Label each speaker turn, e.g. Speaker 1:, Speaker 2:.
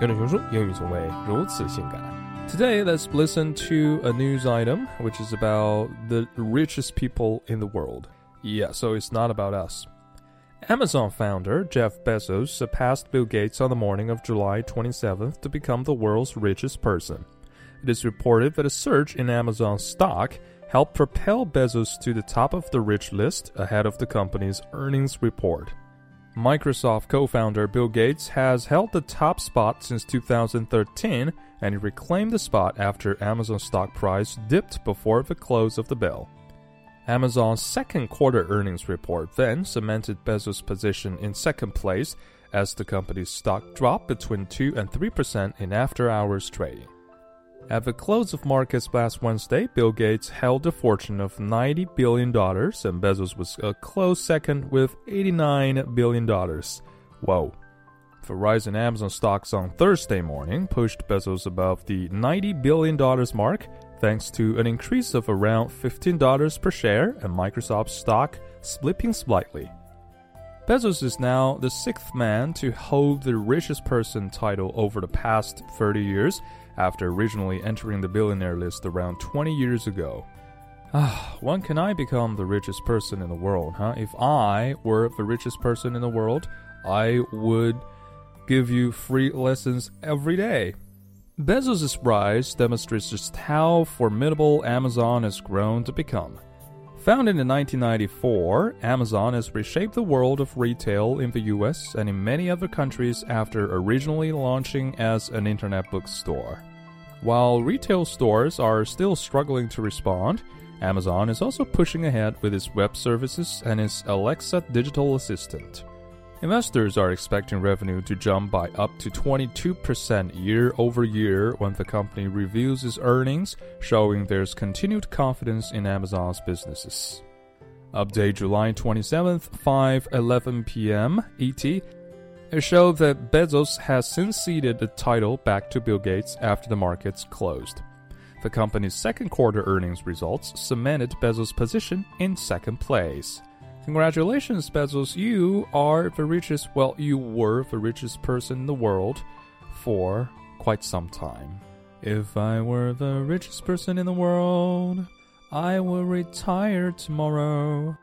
Speaker 1: 跟着熊叔，英语从未如此性感。Today, let's listen to a news item which is about the richest people in the world. Yeah, so it's not about us. Amazon founder Jeff Bezos surpassed Bill Gates on the morning of July 27th to become the world's richest person. It is reported that a surge in Amazon stock helped propel Bezos to the top of the rich list ahead of the company's earnings report. Microsoft co founder Bill Gates has held the top spot since 2013, and he reclaimed the spot after Amazon's stock price dipped before the close of the bell. Amazon's second quarter earnings report then cemented Bezos' position in second place as the company's stock dropped between 2 and 3% in after hours trading. At the close of markets last Wednesday, Bill Gates held a fortune of $90 billion, and Bezos was a close second with $89 billion. Whoa. The rise in Amazon stocks on Thursday morning pushed Bezos above the $90 billion mark, thanks to an increase of around $15 per share and Microsoft stock slipping slightly. Bezos is now the sixth man to hold the richest person title over the past 30 years after originally entering the billionaire list around 20 years ago. Ah, when can I become the richest person in the world, huh? If I were the richest person in the world, I would give you free lessons every day. Bezos' rise demonstrates just how formidable Amazon has grown to become. Founded in 1994, Amazon has reshaped the world of retail in the US and in many other countries after originally launching as an internet bookstore. While retail stores are still struggling to respond, Amazon is also pushing ahead with its web services and its Alexa digital assistant. Investors are expecting revenue to jump by up to 22% year over year when the company reviews its earnings, showing there's continued confidence in Amazon's businesses. Update July 27th, 5:11 p.m. ET. It showed that Bezos has since ceded the title back to Bill Gates after the markets closed. The company's second quarter earnings results cemented Bezos' position in second place. Congratulations, Bezos. You are the richest, well, you were the richest person in the world for quite some time. If I were the richest person in the world, I would retire tomorrow.